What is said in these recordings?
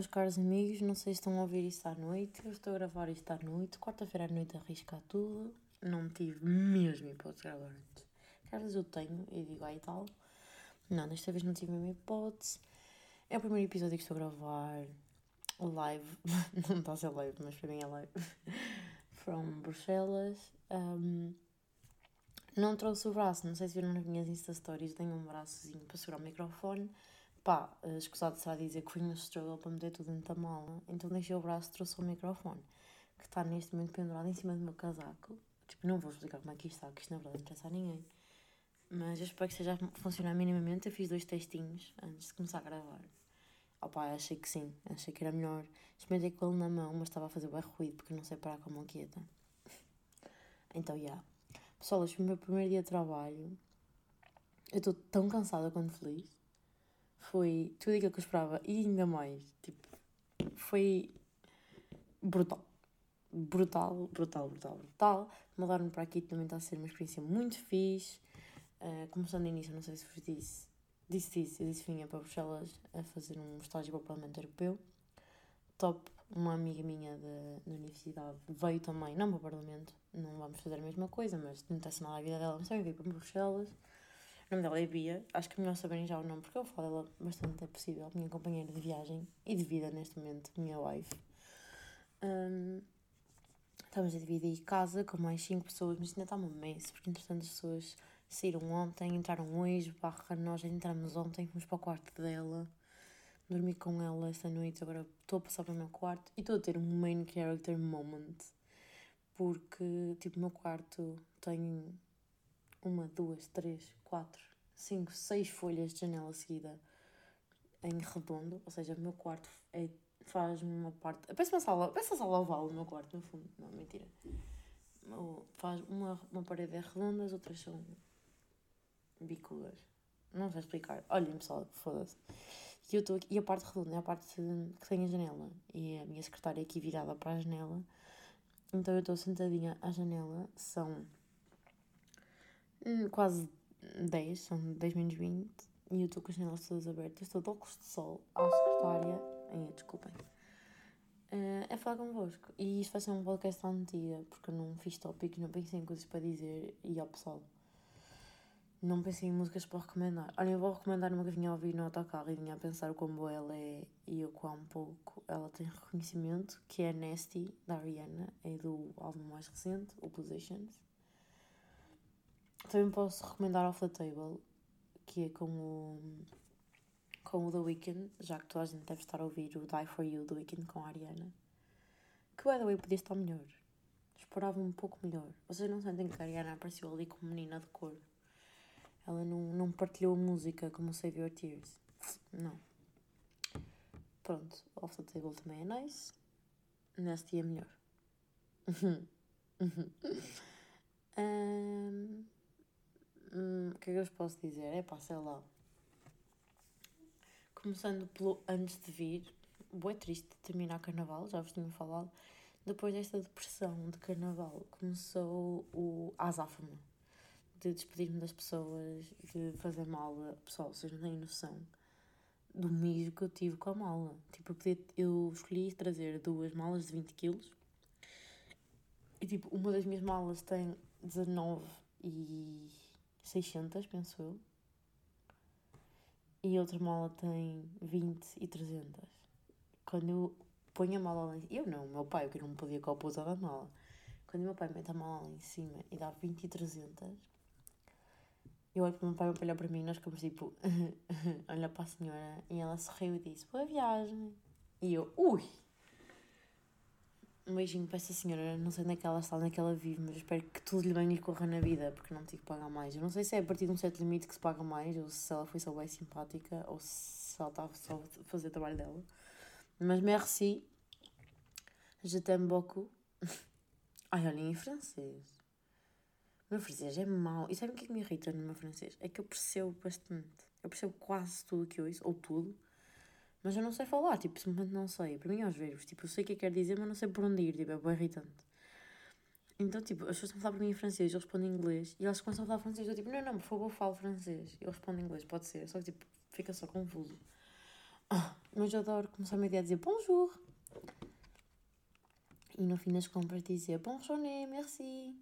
Meus caros amigos. Não sei se estão a ouvir isto à noite. Eu estou a gravar isto à noite. Quarta-feira à noite arriscar tudo. Não tive mesmo hipótese de gravar antes. Às eu tenho e digo aí tal. Não, desta vez não tive mesmo hipótese. É o primeiro episódio que estou a gravar live. não está a ser live, mas para mim é live. From Bruxelas. Um, não trouxe o braço. Não sei se viram nas minhas Insta Stories. Tenho um braçozinho para segurar o microfone Pá, escusado será dizer que fui no struggle para meter tudo dentro da mala, então deixei o braço e trouxe o microfone, que está neste momento pendurado em cima do meu casaco. Tipo, não vou explicar como é que isto está, que isto na verdade não interessa a ninguém. Mas eu espero que esteja a funcionar minimamente. Eu fiz dois testinhos antes de começar a gravar. Opá, achei que sim, achei que era melhor. Experimentei com ele na mão, mas estava a fazer bem ruído porque não sei parar com a mão quieta. Então, já. Yeah. Pessoal, este foi o meu primeiro dia de trabalho. Eu estou tão cansada quanto feliz foi tudo aquilo que eu esperava e ainda mais. Tipo, foi brutal. Brutal, brutal, brutal, brutal. Mudaram para aqui também está a ser uma experiência muito fixe. Uh, começando início, não sei se vos disse, disse isso, eu disse vinha para Bruxelas a fazer um estágio para o Parlamento Europeu. Top, uma amiga minha da, da universidade veio também, não para o Parlamento, não vamos fazer a mesma coisa, mas não interessa nada a vida dela, mas também veio para Bruxelas o nome dela é Bia, acho que é melhor saberem já o nome, porque eu falo dela bastante, é possível. Minha companheira de viagem e de vida neste momento, minha wife. Um, estamos a dividir casa com mais 5 pessoas, mas ainda está uma mess, porque entretanto as pessoas saíram ontem, entraram hoje, barra nós entramos ontem, fomos para o quarto dela, dormi com ela esta noite, agora estou a passar para o meu quarto e estou a ter um main character moment, porque tipo o meu quarto tem uma, duas, três, quatro, cinco, seis folhas de janela seguida em redondo, ou seja, o meu quarto é, faz uma parte. Parece uma sala, parece uma sala oval o meu quarto, no fundo, não, mentira. Faz uma, uma parede é redonda, as outras são bicudas. Não sei explicar. Olhem, pessoal, foda-se. E, eu aqui, e a parte redonda é a parte que tem a janela. E a minha secretária aqui virada para a janela. Então eu estou sentadinha à janela. São quase 10, são 10 menos 20, e eu estou com as janelas todas abertas, estou de óculos de sol à secretária. Ai, desculpem. Uh, é falar convosco. E isto vai ser um podcast à mentira, porque eu não fiz tópicos, não pensei em coisas para dizer e ao pessoal. Não pensei em músicas para recomendar. Olha, eu vou recomendar uma que vinha a ouvir no autocarro e vinha a pensar o quão boa ela é e o quão pouco ela tem reconhecimento, que é Nasty, da Ariana, é do álbum mais recente, o Positions. Também posso recomendar Off the Table, que é com o, com o The Weeknd, já que toda a gente deve estar a ouvir o Die For You, The Weeknd com a Ariana. Que, by the way, podia estar melhor. Esperava um pouco melhor. Vocês não sentem que a Ariana apareceu ali como menina de cor? Ela não, não partilhou a música como Save Your Tears. Não. Pronto, Off the Table também é nice. Nasty é melhor. um, Hum, o que é que eu vos posso dizer? É pá, sei lá. Começando pelo antes de vir, boa triste terminar carnaval, já vos tinha falado. Depois desta depressão de carnaval, começou o azáfama de despedir-me das pessoas, de fazer mala. Pessoal, vocês não têm noção do mijo que eu tive com a mala. Tipo, eu, podia, eu escolhi trazer duas malas de 20 quilos e, tipo, uma das minhas malas tem 19 e 600, penso eu. E outra mala tem 20 e 300. Quando eu ponho a mala lá em cima, eu não, meu pai, porque não me podia com a pousa da mala. Quando o meu pai mete a mala lá em cima e dá 20 e 300, eu olho para o meu pai, meu pai para mim e nós ficamos tipo, olha para a senhora e ela sorriu e disse, boa viagem. E eu, ui! Um beijinho para essa senhora, não sei onde é que ela está, onde é que ela vive, mas espero que tudo lhe bem e corra na vida, porque não tive que pagar mais. Eu não sei se é a partir de um certo limite que se paga mais, ou se ela foi só bem simpática, ou se ela estava só a fazer o trabalho dela. Mas merci, je t'aime beaucoup. Ai, olhem em francês. O meu francês é mau. E sabem o que é que me irrita no meu francês? É que eu percebo bastante. Eu percebo quase tudo que eu ouço, ou tudo mas eu não sei falar, tipo, simplesmente não sei. Para mim, aos verbos, tipo, eu sei o que é que quer dizer, mas não sei por onde ir, tipo, é bem irritante. Então, tipo, as pessoas estão a falar para mim em francês, eu respondo em inglês, e elas começam a falar francês, eu tipo, não, não, por favor, falo francês. Eu respondo em inglês, pode ser, só que, tipo, fica só confuso. Ah, Mas eu adoro começar minha dia a dizer bonjour. E no fim das compras dizer bonjourné, merci.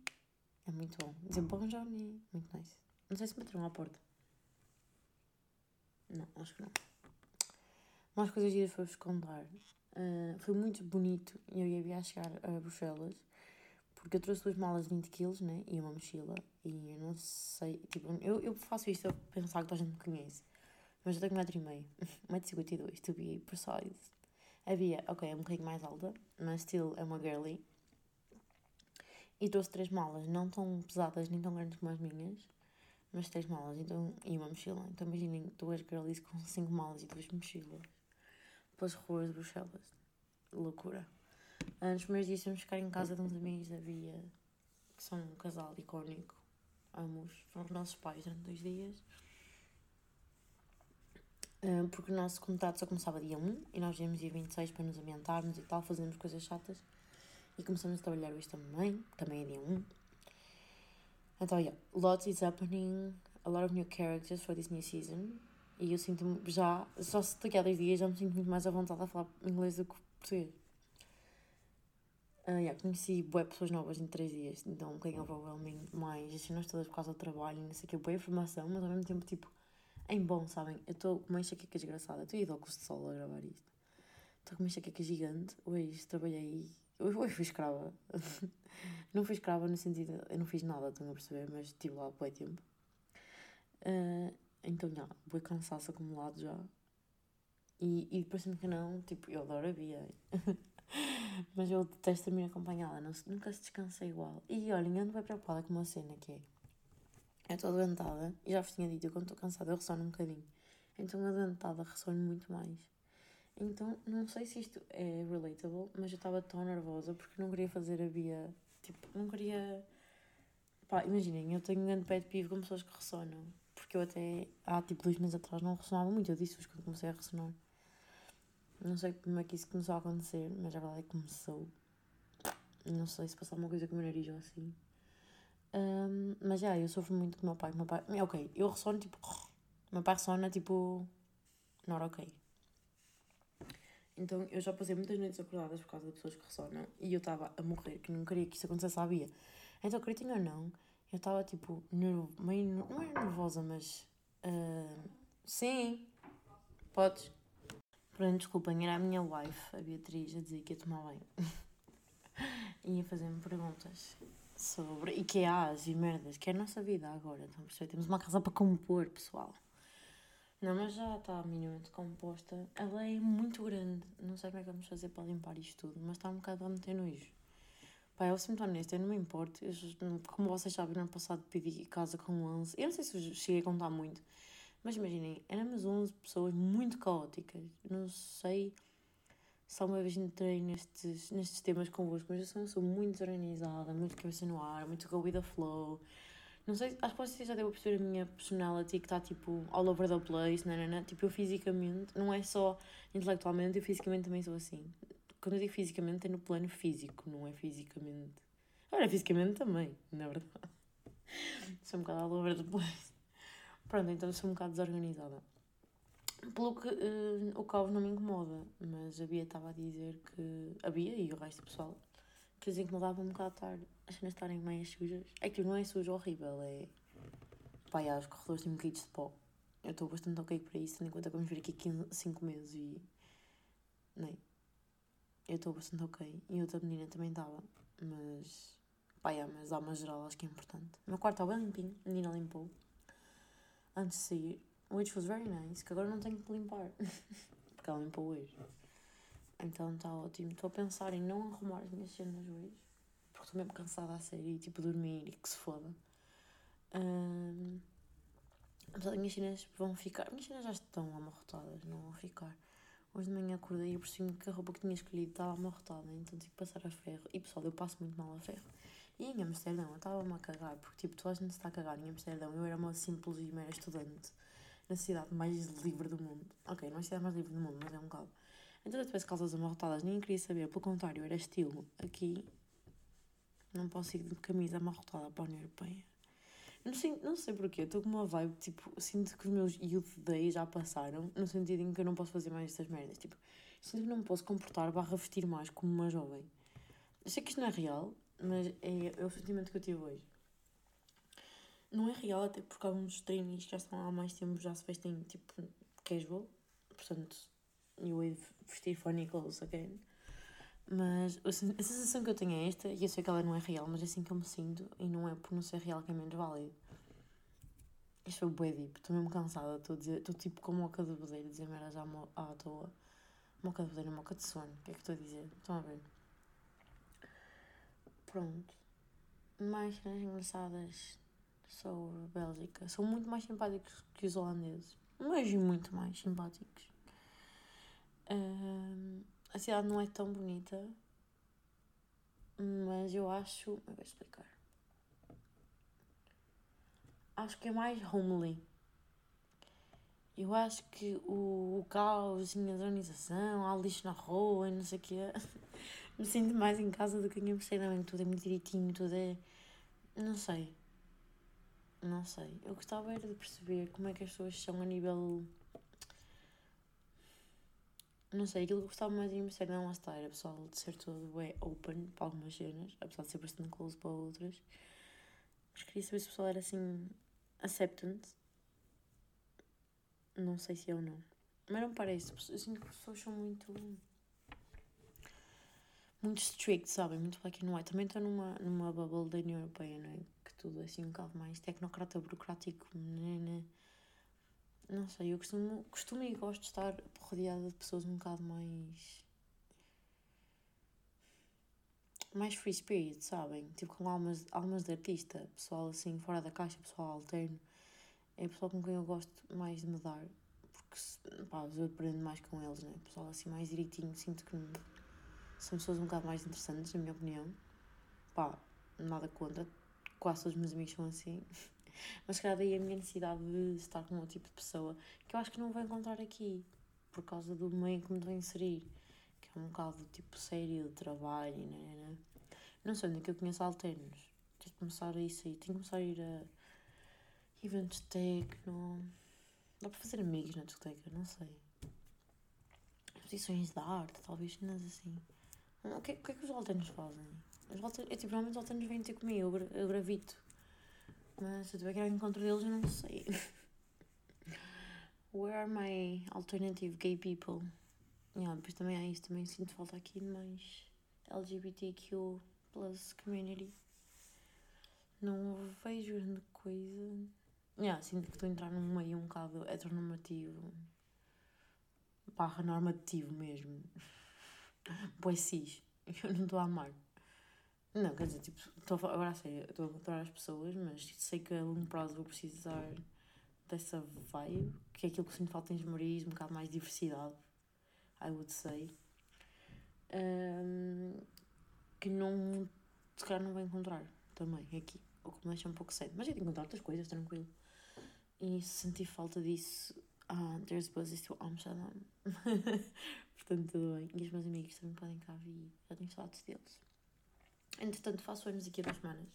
É muito bom. Dizer bonjourné, muito nice. Não sei se me bateram à porta. Não, acho que não. Mais coisas giras para vos contar. Uh, foi muito bonito. Eu ia chegar a Bruxelas porque eu trouxe duas malas de 20 kg, né? E uma mochila. E eu não sei. Tipo, eu, eu faço isto a pensar que toda a gente me conhece. Mas eu tenho 1,5m. 1,52m, to be precise. Havia, ok, é um bocadinho mais alta, mas still é uma girly. E trouxe três malas, não tão pesadas nem tão grandes como as minhas, mas três malas então, e uma mochila. Então imaginem duas girlies com cinco malas e duas mochilas pelas ruas de Bruxelas. Loucura. Nos primeiros dias ficar em casa de uns amigos da Via, que são um casal icónico. Ambos foram os nossos pais durante dois dias. Porque o nosso contato só começava dia 1 e nós íamos dia 26 para nos ambientarmos e tal, fazemos coisas chatas. E começamos a trabalhar hoje também, também é dia 1. Então, yeah, lots is happening, a lot of new characters for this new season. E eu sinto-me já, só se daqui a dois dias já me sinto muito mais à vontade a falar inglês do que português. Uh, yeah, conheci boas pessoas novas em três dias, então um bocadinho overwhelming, mais as cenas todas por causa do trabalho, não sei o que, boa informação, mas ao mesmo tempo, tipo, em bom, sabem? Eu estou com uma enxaqueca desgraçada, estou ido ao custo de sol a gravar isto. Estou com uma enxaqueca gigante, hoje trabalhei, hoje fui escrava. não fui escrava no sentido, eu não fiz nada, estão a perceber, mas estive lá há tempo. Uh, então, já, boi cansaço acumulado já. E, e parece-me que não, tipo, eu adoro a Bia. Mas eu detesto dormir acompanhada, não, nunca se descansa igual. E olhem, ando bem preocupada com uma cena que é. Eu estou adoentada, e já vos tinha dito, eu quando estou cansada eu ressono um bocadinho. Então adoentada ressono muito mais. Então, não sei se isto é relatable, mas eu estava tão nervosa porque não queria fazer a Bia. Tipo, não queria. Pá, imaginem, eu tenho um grande pé de pivo com pessoas que ressonam. Porque eu até há tipo dois meses atrás não ressonava muito, eu disse-vos quando comecei a ressonar. Não sei como é que isso começou a acontecer, mas a verdade é que começou. Não sei se passou alguma coisa com o meu nariz ou assim. Um, mas já, eu sofro muito com o meu pai. Meu pai, ok, eu ressono tipo. Meu pai ressona tipo. Not ok. Então eu já passei muitas noites acordadas por causa de pessoas que ressonam e eu estava a morrer, que não queria que isso acontecesse à Bia. Então, acreditem ou não, eu estava tipo. Nervo, meio. Não é nervosa, mas. Uh, sim, podes. Pronto, desculpem, era a minha wife, a Beatriz, a dizer que ia tomar banho. ia fazer-me perguntas sobre IKEAs e merdas, que é a nossa vida agora. Então, temos uma casa para compor, pessoal. Não, mas já está minimamente composta. Ela é muito grande. Não sei como é que vamos fazer para limpar isto tudo, mas está um bocado a meter nojo. Pá, eu sou muito honesta, eu não me importo. Eu, como vocês sabem, no ano passado pedi casa com 11. Eu não sei se cheguei a contar muito. Mas imaginem, éramos 11 pessoas muito caóticas. Não sei só uma vez entrei nestes, nestes temas convosco, mas eu sou, sou muito desorganizada, muito cabeça no ar, muito go with the flow. Não sei, acho que vocês já devem perceber a minha personality que está tipo all over the place, não. Tipo, eu fisicamente, não é só intelectualmente, eu fisicamente também sou assim. Quando eu digo fisicamente, é no plano físico, não é fisicamente. Agora, fisicamente também, na verdade. sou um bocado all over place. Pronto, então sou um bocado desorganizada. Pelo que uh, o caos não me incomoda, mas a Bia estava a dizer que. A Bia e o resto do pessoal que lhes incomodava um bocado estar, as cenas estarem meio sujas. É que não é sujo horrível, é. Pá, já, os corredores têm caídos de pó. Eu estou bastante ok para isso, em conta que vamos vir aqui 5 meses e. Nem. Eu estou bastante ok. E outra menina também estava, mas. Pá, já, mas há uma geral, acho que é importante. O meu quarto está bem limpinho, a menina limpou antes de sair, which was very nice, que agora não tenho que limpar, porque ela limpou hoje. Então está ótimo. Estou a pensar em não arrumar as minhas cenas hoje, porque estou mesmo cansada a sair e tipo dormir e que se foda. Um, apesar das minhas cenas vão ficar, minhas cenas já estão amarrotadas, não vão ficar. Hoje de manhã acordei e percebi que a roupa que tinha escolhido estava amarrotada, então tive que passar a ferro. E pessoal, eu passo muito mal a ferro. E em Amsterdão eu estava-me a cagar, porque tipo, toda a gente está a cagar em Amsterdão. Eu era uma simples e mera estudante na cidade mais livre do mundo. Ok, não é a cidade mais livre do mundo, mas é um bocado. Então eu tivesse calças amarrotadas, ninguém queria saber, pelo contrário, era estilo. Aqui não posso ir de camisa amarrotada para a União Europeia. Não sei, não sei porquê, estou com uma vibe, tipo, sinto que os meus youth days já passaram, no sentido em que eu não posso fazer mais estas merdas. Tipo, sinto que não me posso comportar barra vestir mais como uma jovem. Eu sei que isto não é real, mas é, é o sentimento que eu tive hoje. Não é real, até porque alguns treinos que já estão há mais tempo já se vestem tipo casual, portanto, eu hei vestir funny clothes again. Mas a sensação que eu tenho é esta, e eu sei que ela não é real, mas é assim que eu me sinto, e não é por não ser real que é menos válido. Isto foi bué deep, estou mesmo cansada, estou tipo com moca de bodeira, dizer merda já à toa. Moca de bodeira, moca de sono, o que é que estou a dizer? Estão a ver? Pronto. Mais cenas engraçadas sobre a Bélgica. São muito mais simpáticos que os holandeses, mas muito mais simpáticos. Um, a cidade não é tão bonita, mas eu acho. Vou explicar. Acho que é mais homely. Eu acho que o, o caos e a desorganização, há lixo na rua e não sei o quê. Me sinto mais em casa do que em Amsterdão, tudo é muito direitinho, tudo é. Não sei. Não sei. Eu gostava era de perceber como é que as pessoas são a nível não sei, aquilo que eu gostava mais em Amsterdão lá está, era pessoal de ser todo é open para algumas cenas, apesar de ser bastante close para outras. Mas queria saber se o pessoal era assim acceptant. Não sei se é ou não. Mas não parece, eu sinto que as pessoas são muito. muito strict, sabem? Muito black and white. Também estou numa, numa bubble da União Europeia, não é? Que tudo é assim um bocado mais tecnocrata, burocrático, né? né? Não sei, eu costumo, costumo e gosto de estar rodeada de pessoas um bocado mais. mais free spirit, sabem? Tipo com almas, almas de artista, pessoal assim fora da caixa, pessoal alterno. É o pessoal com quem eu gosto mais de me dar, porque pá, eu aprendo mais com eles, né? Pessoal assim mais direitinho, sinto que são pessoas um bocado mais interessantes, na minha opinião. Pá, nada contra, quase todos os meus amigos são assim. Mas se calhar daí a minha necessidade de estar com um tipo de pessoa que eu acho que não vou encontrar aqui, por causa do meio que me vou inserir, que é um bocado tipo sério de trabalho, né, né? Não sei onde é que eu conheço alternos. Tenho que começar a ir sair, tenho que começar a ir a eventos de tecno. Dá para fazer amigos na discoteca, não sei. Exposições de arte, talvez cenas assim. O que, o que é que os alternos fazem? Os alternos, é tipo, normalmente os alternos vêm ter comigo, eu, eu gravito. Mas se eu tiver que ir ao encontro deles, eu não sei. Where are my alternative gay people? Yeah, depois também há isso, também sinto falta aqui de mais LGBTQ plus community. Não vejo grande coisa. Yeah, sinto que estou a entrar num meio um bocado heteronormativo. Barra normativo mesmo. Pois cis. Eu não estou a amar. Não, quer dizer, tipo, estou agora sério, estou a adorar as pessoas, mas sei que a longo prazo vou precisar dessa vibe, que é aquilo que sinto falta em esmoriz, um bocado mais diversidade, I would say. Um, que não, se calhar não vou encontrar também aqui, o que me deixa um pouco cedo, mas é de encontrar outras coisas, tranquilo. E se sentir falta disso, ah, there's buses to Amsterdam. Portanto, tudo bem. E os meus amigos também podem cá vir, já tenho saudades deles. Entretanto, faço anos aqui a duas semanas.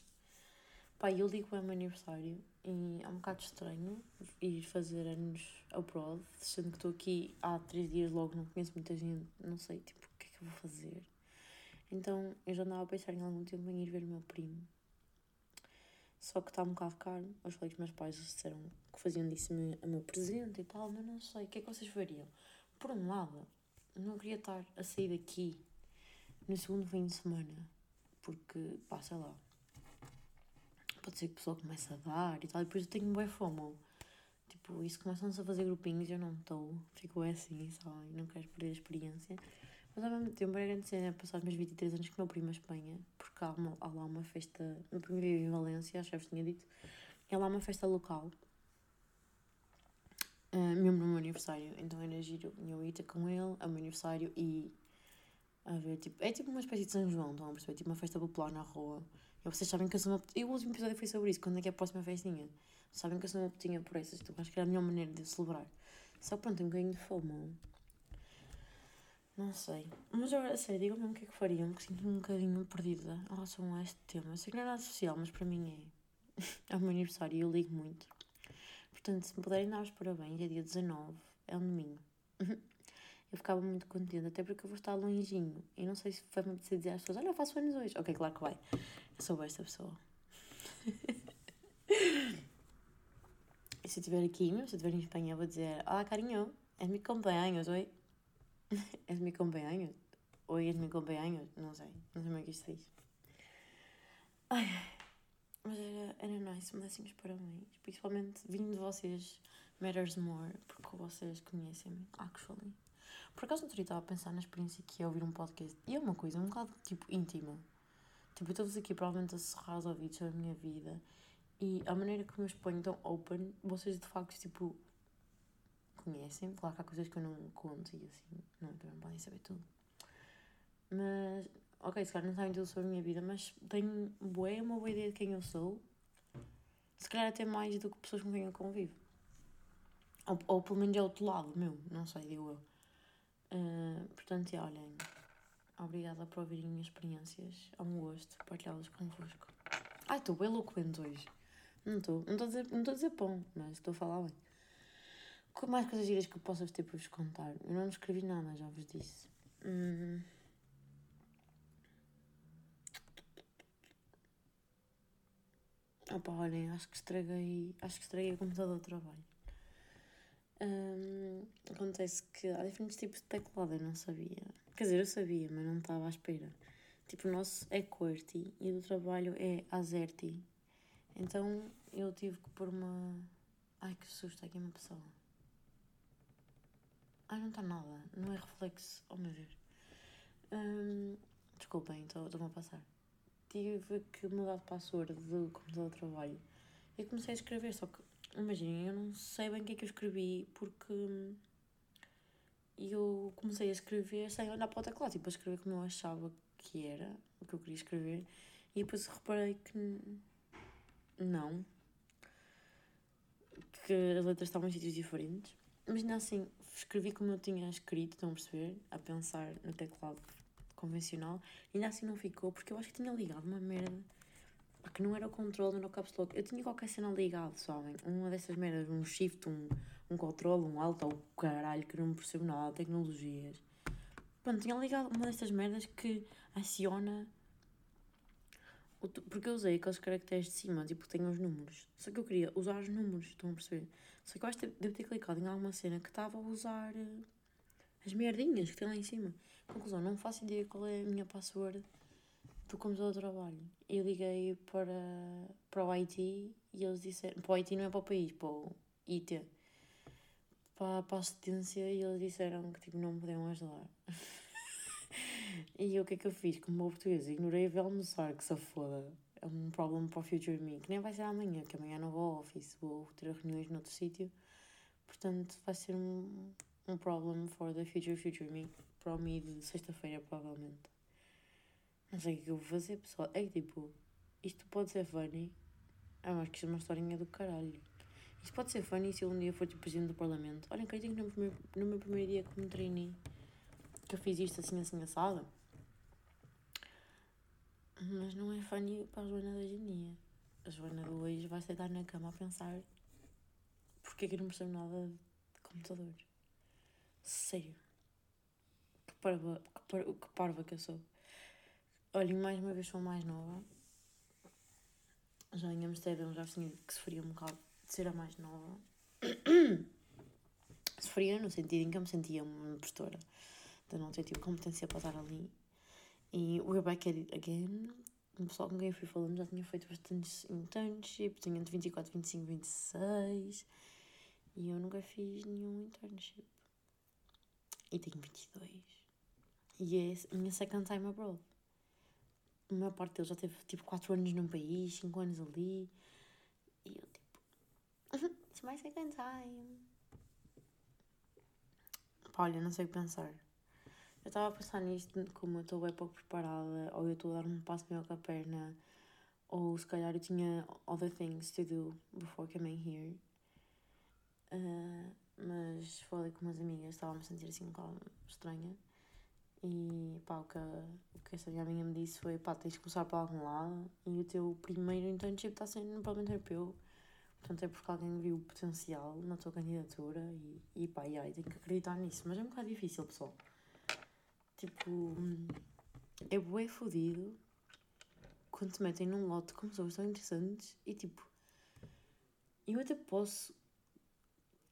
Pá, eu ligo é o meu aniversário e é um bocado estranho ir fazer anos abroad, sendo que estou aqui há três dias logo, não conheço muita gente, não sei, tipo, o que é que eu vou fazer. Então, eu já andava a pensar em algum tempo em ir ver o meu primo. Só que está um bocado caro. Os falei que meus pais disseram que faziam disso a meu presente e tal, mas não sei. O que é que vocês fariam? Por um lado, não queria estar a sair daqui no segundo fim de semana porque, pá, sei lá, pode ser que o pessoal comece a dar e tal, e depois eu tenho bué fome. Tipo, isso começam-se a fazer grupinhos eu não estou, fico assim, sabe, não quero perder a experiência. Mas ao mesmo tempo era grande cena passar os meus 23 anos com o meu primo a Espanha, porque há, uma, há lá uma festa, meu primo vive em Valência, acho que já tinha dito, e há lá uma festa local, uh, mesmo no meu aniversário, então era giro, eu ia com ele, é o meu aniversário, e a ver, tipo, é tipo uma espécie de São João, estão a perceber? Tipo uma festa popular na rua. E vocês sabem que eu sou uma. E o último episódio foi sobre isso, quando é que é a próxima festinha? Sabem que eu sou uma putinha por essas, então acho que era a melhor maneira de celebrar. Só pronto, um bocadinho de fome. Não sei. Mas agora, sério, digam-me o que é que fariam, porque sinto-me um bocadinho perdida em relação a este tema. Eu sei que não é nada social, mas para mim é. é o meu aniversário e eu ligo muito. Portanto, se me puderem dar os parabéns, é dia 19, é um domingo. Eu ficava muito contente, até porque eu vou estar longinho. E não sei se vai me dizer às pessoas: Olha, eu faço anos hoje. Ok, claro que vai. Eu sou esta pessoa. e se eu estiver aqui, mesmo se eu estiver em Espanha, eu vou dizer: Olá, carinho, é mi cumpleaños hoje. é mi cumpleaños. Hoje é mi cumpleaños. Não sei, não sei como é que isto diz. Ai, mas era, era nice, me dessem os parabéns. Principalmente vindo de vocês, matters more, porque vocês conhecem-me, actually. Por acaso, dia estava a pensar na experiência que é ouvir um podcast. E é uma coisa um bocado, tipo, íntima. Tipo, eu estou-vos aqui provavelmente a serrar os ouvidos sobre a minha vida. E a maneira que me exponho tão open, vocês de facto, tipo, conhecem. Claro que há coisas que eu não conto e assim, não, também podem saber tudo. Mas, ok, se calhar não sabem tudo sobre a minha vida, mas tenho boa, uma boa ideia de quem eu sou. Se calhar até mais do que pessoas com quem eu convivo. Ou, ou pelo menos é outro lado meu, não sei, digo eu. Uh, portanto, é, olhem, obrigada por ouvirem minhas experiências. É um gosto partilhá-las convosco. Ai, estou bem eloquente hoje. Não estou. Não estou a dizer, não estou a dizer pão, mas estou a falar bem. Que mais coisas giras que eu possa ter para vos contar? Eu não escrevi nada, já vos disse. Hum. Opa, olhem, acho que estraguei. Acho que estraguei o computador de trabalho. Um, acontece que há diferentes tipos de teclado, eu não sabia. Quer dizer, eu sabia, mas não estava à espera. Tipo, o nosso é QWERTY e o do trabalho é AZERTY. Então eu tive que pôr uma. Ai que susto, aqui uma pessoa. Ai, não está nada, não é reflexo. Oh meu Deus. Um, desculpem, estou-me a passar. Tive que mudar de password do computador de trabalho. E comecei a escrever, só que imaginem, eu não sei bem o que é que eu escrevi porque eu comecei a escrever sem olhar para o teclado, tipo, a escrever como eu achava que era, o que eu queria escrever, e depois reparei que não, que as letras estavam em sítios diferentes, ainda assim escrevi como eu tinha escrito, estão a perceber, a pensar no teclado convencional, e ainda assim não ficou, porque eu acho que tinha ligado uma merda porque não era o controle, não era o caps lock. Eu tinha qualquer cena ligado, sabem? Uma dessas merdas, um shift, um, um controle, um alt ou caralho, que não percebo nada tecnologias. Pronto, tinha ligado uma destas merdas que aciona. Porque eu usei aqueles caracteres de cima, tipo, tem os números. Só que eu queria usar os números, estão a perceber? Só que eu acho que devo ter clicado em alguma cena que estava a usar eh, as merdinhas que tem lá em cima. Conclusão, não faço ideia qual é a minha password do computador de trabalho. Eu liguei para, para o IT e eles disseram. Para o IT não é para o país, para o IT. Para, para a assistência e eles disseram que tipo, não me podiam ajudar. e o que é que eu fiz? Como bom português, ignorei a almoçar, que se foda. É um problema para o future me, que nem vai ser amanhã, que amanhã não vou ao office, vou ter reuniões noutro sítio. Portanto, vai ser um, um problem for the future future me, para o me de sexta-feira, provavelmente. Não sei o que eu vou fazer, pessoal. É que tipo, isto pode ser funny. Ah, mas que isto é uma historinha do caralho. Isto pode ser funny se eu um dia for tipo presidente do Parlamento. Olhem, acreditem que no, primeiro, no meu primeiro dia como trainee que eu fiz isto assim, assim, assado. Mas não é funny para a Joana de hoje em dia. A Joana de hoje vai sentar na cama a pensar porque é que eu não percebo nada de computador. Sério. Que parva, que, par, que parva que eu sou. Olhem, mais uma vez sou mais nova. Já em Amsterdão já tinha que sofria um bocado de ser a mais nova. sofria no sentido em que eu me sentia uma impostora de não ter tido competência para estar ali. E we're back at it again. O pessoal com quem eu fui falando já tinha feito bastantes internships, tinha entre 24, 25, 26. E eu nunca fiz nenhum internship. E tenho 22. E é a minha second time abroad a maior parte deles já teve tipo 4 anos num país, 5 anos ali. E eu tipo. It's my second time. Pá, olha, não sei o que pensar. Eu estava a pensar nisto como eu estou bem pouco preparada, ou eu estou a dar um passo maior com a perna, ou se calhar eu tinha other things to do before coming here. Uh, mas falei com umas amigas, estava a sentir assim um bocado estranha. E pá, o que, o que essa minha amiga me disse foi: pá, tens de começar para algum lado e o teu primeiro internship está sendo no Parlamento Europeu. Portanto, é porque alguém viu o potencial na tua candidatura e, e pá, e aí, tem que acreditar nisso. Mas é um bocado difícil, pessoal. Tipo, é bué fodido quando te metem num lote com pessoas tão interessantes e tipo, eu até posso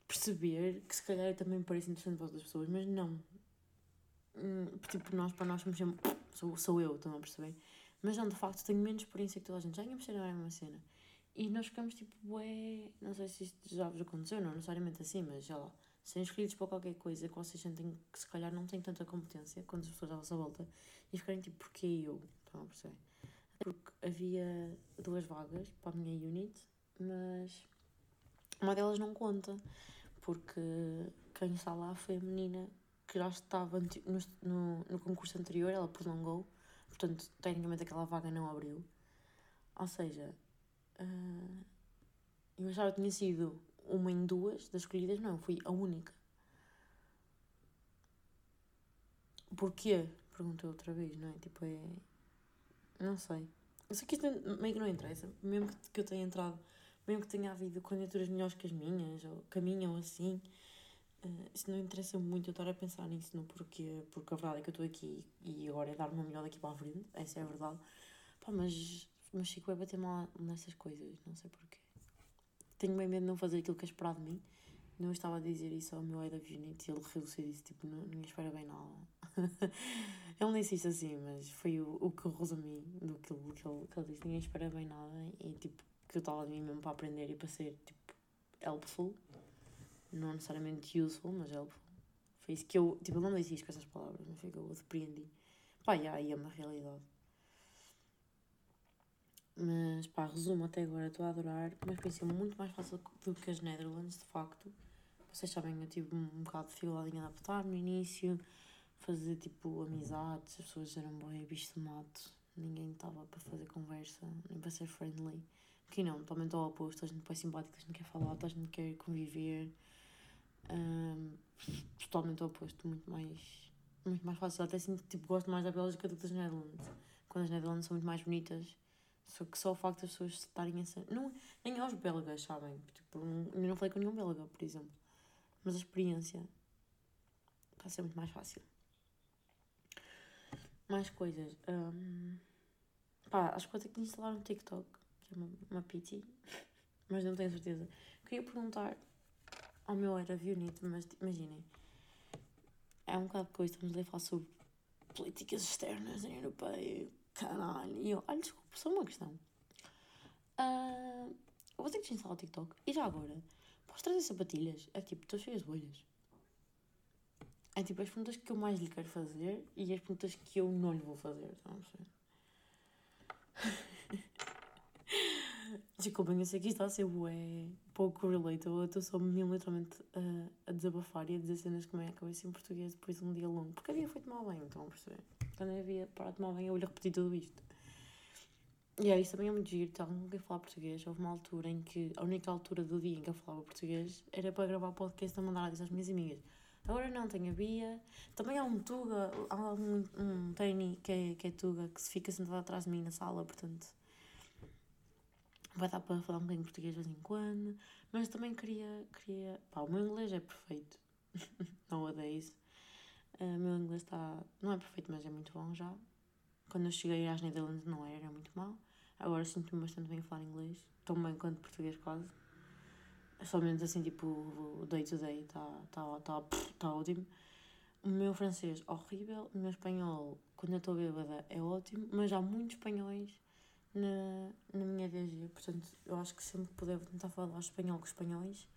perceber que se calhar também parece interessante para outras pessoas, mas não. Hum, tipo, nós para nós somos sempre. Sou, sou eu, estão a perceber? Mas não, de facto, tenho menos experiência que toda a gente. Já íamos ser a mesma cena. E nós ficamos tipo, ué. Não sei se isto já vos aconteceu, não necessariamente assim, mas já lá. Serem escolhidos para qualquer coisa que vocês sentem que se calhar não têm tanta competência quando as pessoas à vossa volta e ficarem tipo, porquê eu? Estão a perceber? Porque havia duas vagas para a minha unit, mas uma delas não conta, porque quem está lá foi a menina que já estava no, no, no concurso anterior, ela prolongou, portanto, tecnicamente aquela vaga não abriu. Ou seja, uh, eu achava que tinha sido uma em duas das escolhidas, não, fui a única. Porquê? Perguntou outra vez, não é? Tipo, é. Não sei. Eu sei que isto meio que não interessa, mesmo que eu tenha entrado, mesmo que tenha havido candidaturas melhores que as minhas, ou caminham assim, uh, isso não interessa muito eu estar a pensar nisso, não porque, porque a verdade é que eu estou aqui e agora é dar uma melhor daqui para a frente, essa é a verdade. Pá, mas, mas Chico vai bater mal nessas coisas, não sei porquê. Tenho bem medo de não fazer aquilo que é esperado de mim. Não estava a dizer isso ao meu of unit e ele e disse, tipo, não, ninguém espera bem nada. ele nem disse assim, mas foi o, o que eu resumi do que ele, que, ele, que ele disse. Ninguém espera bem nada e, tipo, que eu estava de mim mesmo para aprender e para ser, tipo, helpful. Não necessariamente useful, mas helpful. Foi isso que eu, tipo, eu não isto com essas palavras, mas foi que eu depreendi. Pá, e aí é uma realidade. Mas pá, resumo até agora, estou a adorar. Uma experiência muito mais fácil do que as Netherlands, de facto. Vocês sabem, eu tive um, bocado de dificuldade em adaptar no início, fazer tipo amizades, as pessoas eram bem bicho de mato, ninguém estava para fazer conversa, nem para ser friendly. Aqui não, totalmente ao oposto, a gente é simpática, a gente quer falar, a gente quer conviver. Um, totalmente oposto, muito mais, muito mais fácil. Até sinto tipo, gosto mais da Bélgica do que das Netherlands. Quando as Netherlands são muito mais bonitas só que só o facto das pessoas estarem a ser. Não, nem aos belgas, sabem? Tipo, eu não falei com nenhum belga, por exemplo. Mas a experiência vai ser muito mais fácil. Mais coisas. Um, pá, acho que vou ter que instalar um TikTok, que é uma, uma pity, mas não tenho certeza. Queria perguntar ao meu era unit, mas imaginem, é um bocado depois estamos a falar sobre políticas externas em europeia caralho. E eu, olha, desculpa, só uma questão. Uh, eu vou ter que te instalar o TikTok. E já agora, posso trazer sapatilhas? É tipo, estou cheia de bolhas. É tipo as perguntas que eu mais lhe quero fazer e as perguntas que eu não lhe vou fazer. Não sei. Desculpem, eu sei que isto está a ser bué, pouco relatable. Eu estou só mesmo literalmente a, a desabafar e a dizer cenas como é que acabei em português depois de um dia longo. Porque havia feito mal bem, então a perceber? Quando havia parado de mal bem, eu lhe repeti tudo isto. E é isso também é muito giro, então, a falar português. Houve uma altura em que, a única altura do dia em que eu falava português era para gravar podcast a mandar às minhas amigas. Agora não, tenho a Bia. Também há um Tuga, há um, um que é, que é Tuga, que se fica sentado atrás de mim na sala, portanto vai dar para falar um bocadinho português de vez em quando, mas também queria, queria, pá, o meu inglês é perfeito, nowadays, uh, o meu inglês está, não é perfeito, mas é muito bom já, quando eu cheguei às Netherlands não era, era muito mal, agora sinto-me bastante bem a falar inglês, tão bem quanto português quase, somente assim, tipo, o day to day está tá, tá, tá ótimo, o meu francês horrível, o meu espanhol, quando eu estou bêbada, é ótimo, mas há muitos espanhóis na, na minha DG. Portanto, eu acho que sempre puder vou tentar falar espanhol com espanhóis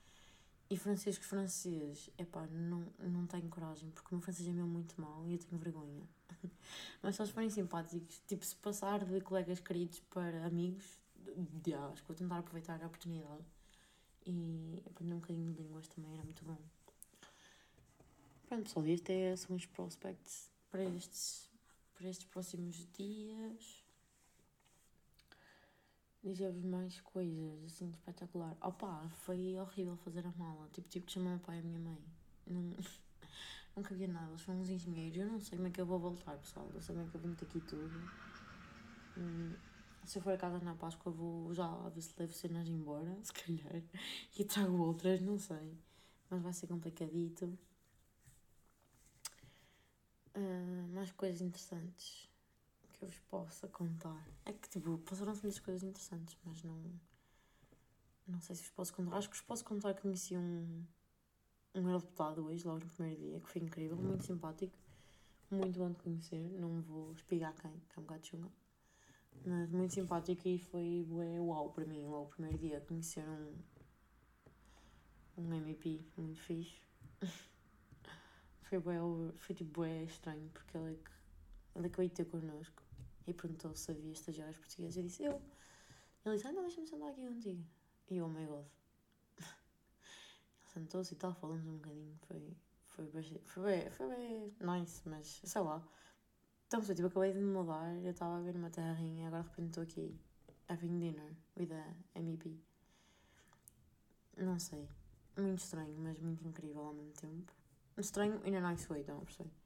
e francês com francês. Epá, não, não tenho coragem, porque o meu francês é mesmo muito mau e eu tenho vergonha. Mas se eles forem simpáticos, tipo, se passar de colegas queridos para amigos, acho que vou tentar aproveitar a oportunidade. E aprender um bocadinho de línguas também era muito bom. Pronto, pessoal, este é, são os prospects para estes, para estes próximos dias dizer-vos mais coisas assim espetacular. Opa, foi horrível fazer a mala. Tipo, tive que chamar o meu pai e a minha mãe. Não, Nunca havia nada, eles são uns engenheiros. Eu não sei como é que eu vou voltar, pessoal. Eu sei como é que eu vou meter aqui tudo. Hum, se eu for a casa na Páscoa, vou já lá ver se levo cenas embora, se calhar. E trago outras, não sei. Mas vai ser complicadito. Uh, mais coisas interessantes que eu vos possa contar. É que, tipo, passaram-se muitas coisas interessantes, mas não. Não sei se vos posso contar. Acho que vos posso contar que conheci um um eurodeputado hoje, logo no primeiro dia, que foi incrível, muito simpático, muito bom de conhecer. Não vou espigar quem, que é um bocado chunga. Mas muito simpático e foi ué, uau para mim, logo no primeiro dia, conhecer um, um MP muito fixe. foi bué, foi tipo bué estranho, porque ele é que, ele é que veio ter connosco e perguntou se havia estagiários portugueses. Eu disse, eu. Ele disse, não, deixa-me sentar aqui contigo. E eu, oh my god sentou-se e tal, falamos um bocadinho, foi, foi, bem, foi, bem, foi bem nice, mas sei lá. Então, eu tipo, acabei de me mudar, eu estava a ver uma terrinha, agora de repente estou aqui, having dinner with a MEP. Não sei, muito estranho, mas muito incrível ao mesmo tempo. Estranho in a nice way, estão a perceber?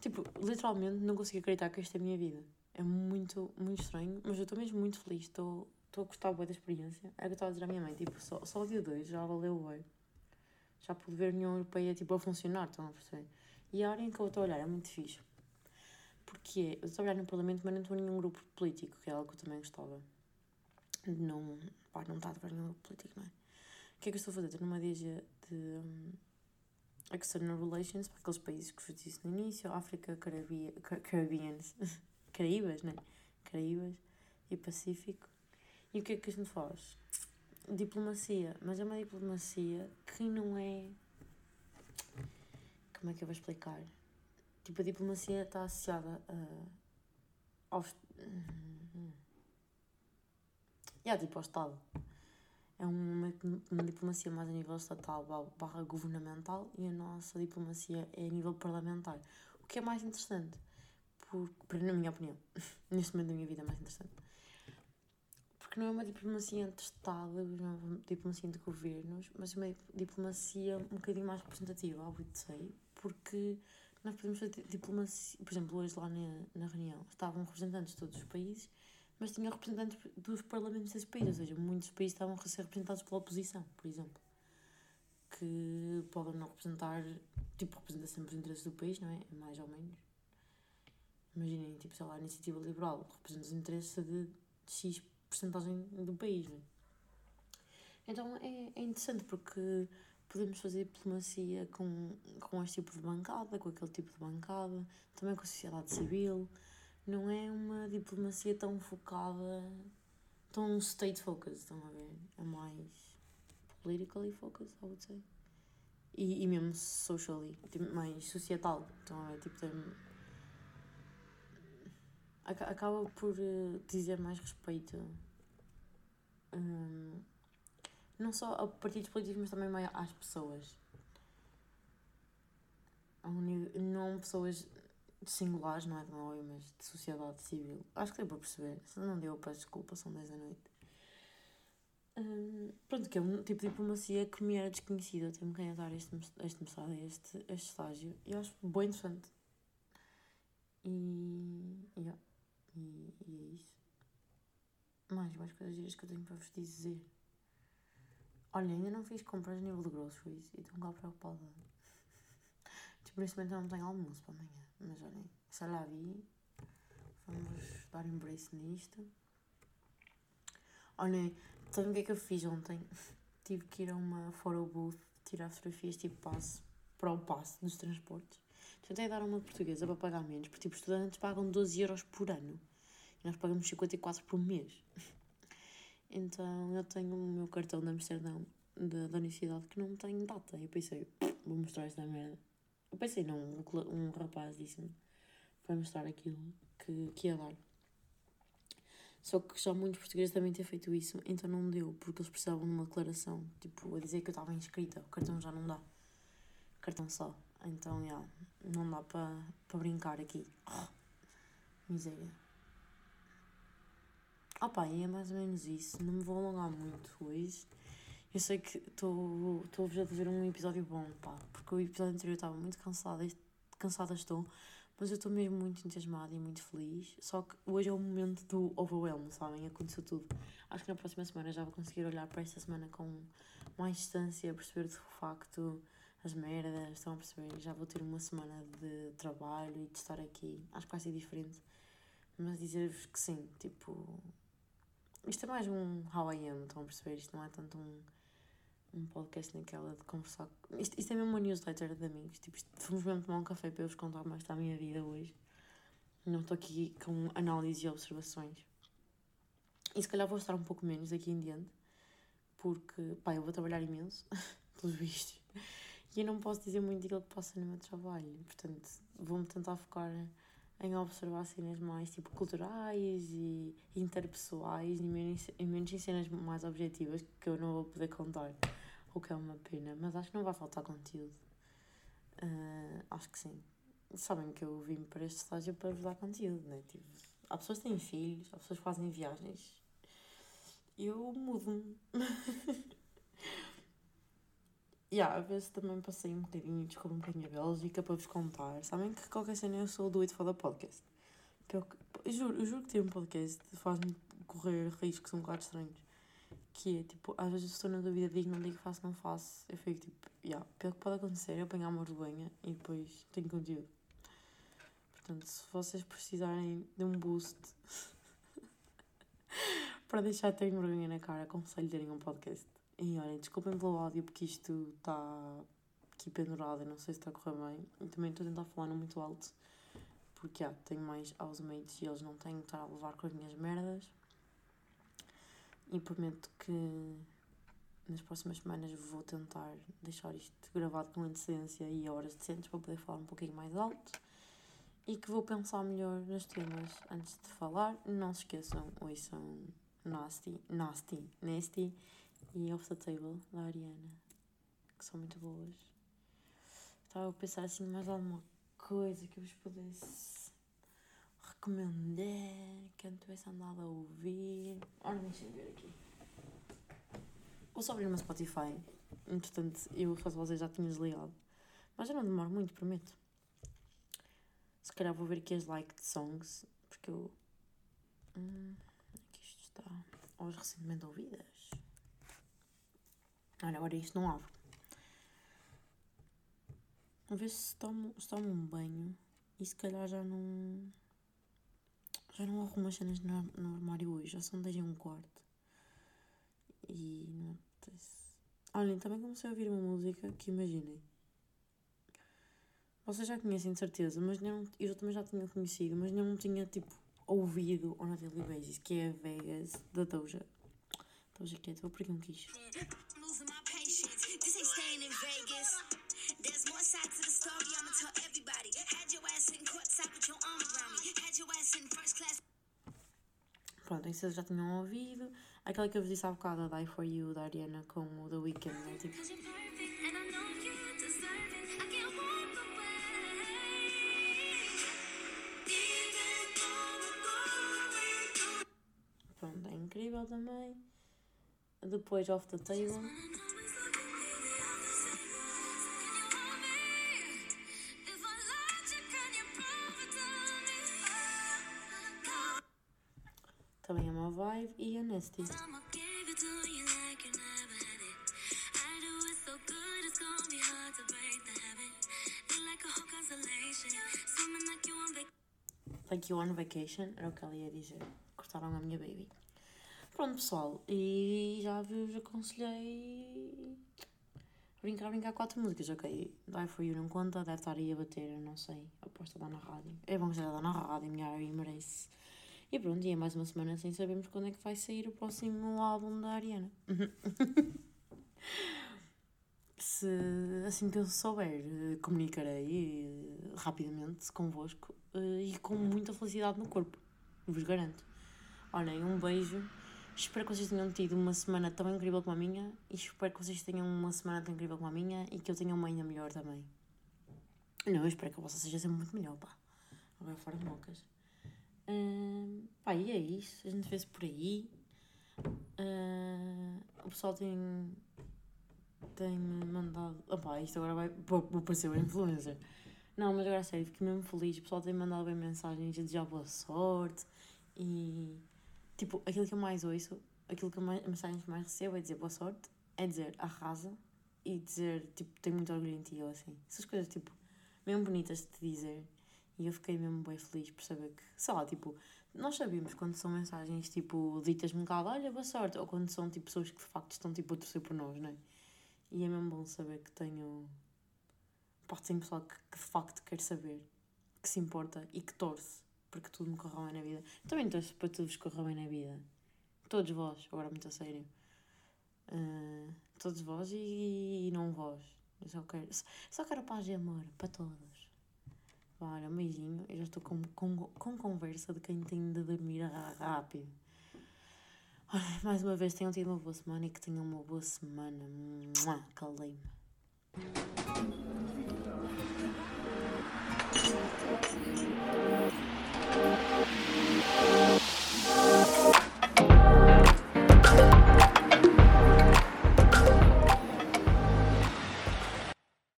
Tipo, literalmente não consigo acreditar que esta é a minha vida. É muito, muito estranho, mas eu estou mesmo muito feliz, estou a gostar bem da experiência. Era o que eu estava a dizer à minha mãe, tipo, só, só o dia 2 já valeu bem. Já pude ver a União Europeia, tipo, a funcionar, estão a perceber? E a área em que eu estou a olhar é muito fixe. Porque eu estou a olhar no Parlamento, mas não estou em nenhum grupo político, que é algo que eu também gostava. Não, pá, não está a ver nenhum grupo político, não é? O que é que eu estou a fazer? Estou numa DG de um, External Relations, para aqueles países que vos disse no início, África, Caribia, Caribbeans, Caraíbas, né? Caraíbas e Pacífico. E o que é que a gente faz? Diplomacia, mas é uma diplomacia que não é. Como é que eu vou explicar? Tipo, a diplomacia está associada a. aos. Hum, yeah, tipo, ao Estado. É uma, uma diplomacia mais a nível estatal barra governamental e a nossa diplomacia é a nível parlamentar. O que é mais interessante, por, na minha opinião, neste momento da minha vida é mais interessante porque não é uma diplomacia entre Estados, não é uma diplomacia entre governos, mas é uma diplomacia um bocadinho mais representativa, I would say, porque nós podemos fazer diplomacia, por exemplo, hoje lá na, na reunião estavam representantes de todos os países, mas tinha representantes dos parlamentos desses países, ou seja, muitos países estavam a ser representados pela oposição, por exemplo, que podem não representar, tipo, representa sempre os interesses do país, não é? Mais ou menos. Imaginem, tipo, sei lá, a iniciativa liberal representa os interesses de X porcentagem do país. Né? Então é, é interessante porque podemos fazer diplomacia com, com este tipo de bancada, com aquele tipo de bancada, também com a sociedade civil. Não é uma diplomacia tão focada, tão state focused, estão a ver? É mais politically focused, I would say. E, e mesmo socially, tipo, mais societal, estão a ver? Tipo, tem, acaba por uh, dizer mais respeito um, não só a partidos políticos, mas também às pessoas. Não pessoas singulares, não é de óbvio, mas de sociedade civil. Acho que deu para perceber. Se não deu, peço desculpa, são 10 da noite. Um, pronto, que é um tipo de diplomacia que me era desconhecida. Tenho que dar este, este mestrado, este, este estágio. E acho bem interessante. E, yeah. e, e é isso. Mais, mais coisas que eu tenho para vos dizer. Olha, ainda não fiz compras a nível de groceries e estou um bocado preocupada. Tipo, neste momento eu não tenho almoço para amanhã. Mas olhem, se lá vi, vamos dar embrace nisto. Olhem, sabem o que é que eu fiz ontem? Tive que ir a uma photo booth tirar fotografias tipo passe para o passe dos transportes. Tentei dar uma portuguesa para pagar menos, porque tipo, estudantes pagam 12 euros por ano e nós pagamos 54 por mês. Então eu tenho o meu cartão de Amsterdão da, da universidade que não tem data. E eu pensei, vou mostrar esta merda. Eu pensei, não, um, rapaz disse-me para mostrar aquilo que, que ia dar. Só que já muitos portugueses também têm feito isso, então não deu, porque eles precisavam de uma declaração, tipo, a dizer que eu estava inscrita. O cartão já não dá. Cartão só. Então, yeah, não dá para brincar aqui. Oh, miséria. Opa, e é mais ou menos isso. Não me vou alongar muito hoje. Eu sei que estou-vos a fazer um episódio bom, pá, porque o episódio anterior estava muito cansada, cansada estou, mas eu estou mesmo muito entusiasmada e muito feliz. Só que hoje é o momento do overwhelm, sabem? Aconteceu tudo. Acho que na próxima semana já vou conseguir olhar para esta semana com mais distância, perceber de facto as merdas, estão a perceber? Já vou ter uma semana de trabalho e de estar aqui. Acho que vai ser diferente. Mas dizer-vos que sim, tipo. Isto é mais um how I am, estão a perceber? Isto não é tanto um um podcast naquela de conversar. Isto, isto é mesmo uma newsletter de amigos. Tipo, isto, fomos mesmo tomar um café para eu vos contar mais da minha vida hoje. Não estou aqui com análise e observações. E se calhar vou estar um pouco menos daqui em diante, porque, pá, eu vou trabalhar imenso, pelos vistos, e eu não posso dizer muito daquilo que posso no meu trabalho. Portanto, vou-me tentar focar em observar cenas mais tipo culturais e interpessoais menos, e menos em cenas mais objetivas que eu não vou poder contar o que é uma pena, mas acho que não vai faltar conteúdo. Uh, acho que sim. Sabem que eu vim para este estágio para vos dar conteúdo, né? Tipo, há pessoas que têm filhos, há pessoas que fazem viagens. Eu mudo-me. yeah, vezes também passei um bocadinho, descobri um bocadinho a Bélgica para vos contar. Sabem que qualquer cena eu sou do It for Podcast. Eu, eu, juro, eu juro que ter um podcast faz-me correr riscos um bocado estranhos que é tipo, às vezes estou na dúvida, digo, não digo, faço, não faço. Eu fico tipo, yeah, pelo que pode acontecer, eu apanhar uma vergonha e depois tenho conteúdo. Portanto, se vocês precisarem de um boost para deixar de ter vergonha na cara, aconselho terem um podcast. E olhem, desculpem pelo áudio porque isto está aqui pendurado, não sei se está a correr bem. E também estou a tentar falar não muito alto porque yeah, tenho mais housemates e eles não têm que estar a levar com as minhas merdas. E prometo que nas próximas semanas vou tentar deixar isto gravado com antecedência e horas decentes para poder falar um pouquinho mais alto e que vou pensar melhor nos temas antes de falar. Não se esqueçam, ouçam Nasty, Nasty, Nasty e Off the Table da Ariana, que são muito boas. Estava a pensar assim mais alguma coisa que eu vos pudesse recomendar, que eu não tivesse andado a ouvir. Ora, deixem ver aqui. Vou só abrir uma Spotify. Entretanto, eu, caso vocês já tinham desligado. Mas já não demoro muito, prometo. Se calhar vou ver aqui as liked songs, porque eu. Hum, aqui isto está. Ou as recentemente ouvidas. Olha, agora isto não abre. A ver se tomo, se tomo um banho e se calhar já não. Já não arrumo as cenas no, no armário hoje, já são 10 e um quarto. E não. Olhem, também comecei a ouvir uma música que imaginem. Vocês já conhecem de certeza, mas não, eu também já tinha conhecido, mas não tinha tipo ouvido on a daily basis, que é Vegas da Doja. Doja Cat, vou um quiche. There's side to the story, I'ma tell everybody. Had your ass courtside with your arm around me. Had your ass in first class. Pronto, isso vocês já tinham ouvido. Aquela que eu vos disse há bocado, a Die For You, da Ariana, com o The Weeknd, né? Tipo... Pronto, é incrível também. Depois, Off the Table. Também é uma vibe, e a Nasty. Like you on vacation, era o que ela ia dizer. Cortaram a minha baby. Pronto, pessoal, e já vos aconselhei brincar, brincar quatro músicas, ok? Die For You não conta, deve estar aí a bater, não sei, aposto a dar na rádio. É bom que já dá na rádio, minha Ari merece. E pronto, e é mais uma semana sem sabermos quando é que vai sair o próximo álbum da Ariana. Se assim que eu souber, comunicarei eh, rapidamente convosco eh, e com muita felicidade no corpo, vos garanto. Olhem, um beijo. Espero que vocês tenham tido uma semana tão incrível como a minha e espero que vocês tenham uma semana tão incrível como a minha e que eu tenha uma ainda melhor também. Não, eu espero que a vossa seja sempre muito melhor, pá. Agora fora de mocas. Pá, e é isso. A gente vê-se por aí. Uh, o pessoal tem. tem mandado. Opá, isto agora vai. Vou, parecer um influencer. Não, mas agora a sério, fiquei mesmo feliz. O pessoal tem mandado bem mensagens a desejar boa sorte e. Tipo, aquilo que eu mais ouço, aquilo que eu mais, mensagens que mais recebo é dizer boa sorte, é dizer arrasa e dizer, tipo, tenho muito orgulho em ti ou assim. Essas coisas, tipo, mesmo bonitas de te dizer. E eu fiquei mesmo bem feliz por saber que, sei lá, tipo, nós sabemos quando são mensagens, tipo, ditas-me cá, olha, boa sorte, ou quando são, tipo, pessoas que de facto estão, tipo, a torcer por nós, não é? E é mesmo bom saber que tenho. Pode ser pessoal que, que de facto quer saber, que se importa e que torce porque tudo me corra bem na vida. Também torço para tudo vos corra bem na vida. Todos vós, agora muito a sério. Uh, todos vós e, e, não vós. Eu só quero, só quero paz e amor para Olha, um beijinho. Eu já estou com, com, com conversa de quem tem de dormir rápido. Olha, mais uma vez tenham tido uma boa semana e que tenham uma boa semana. Calei-me.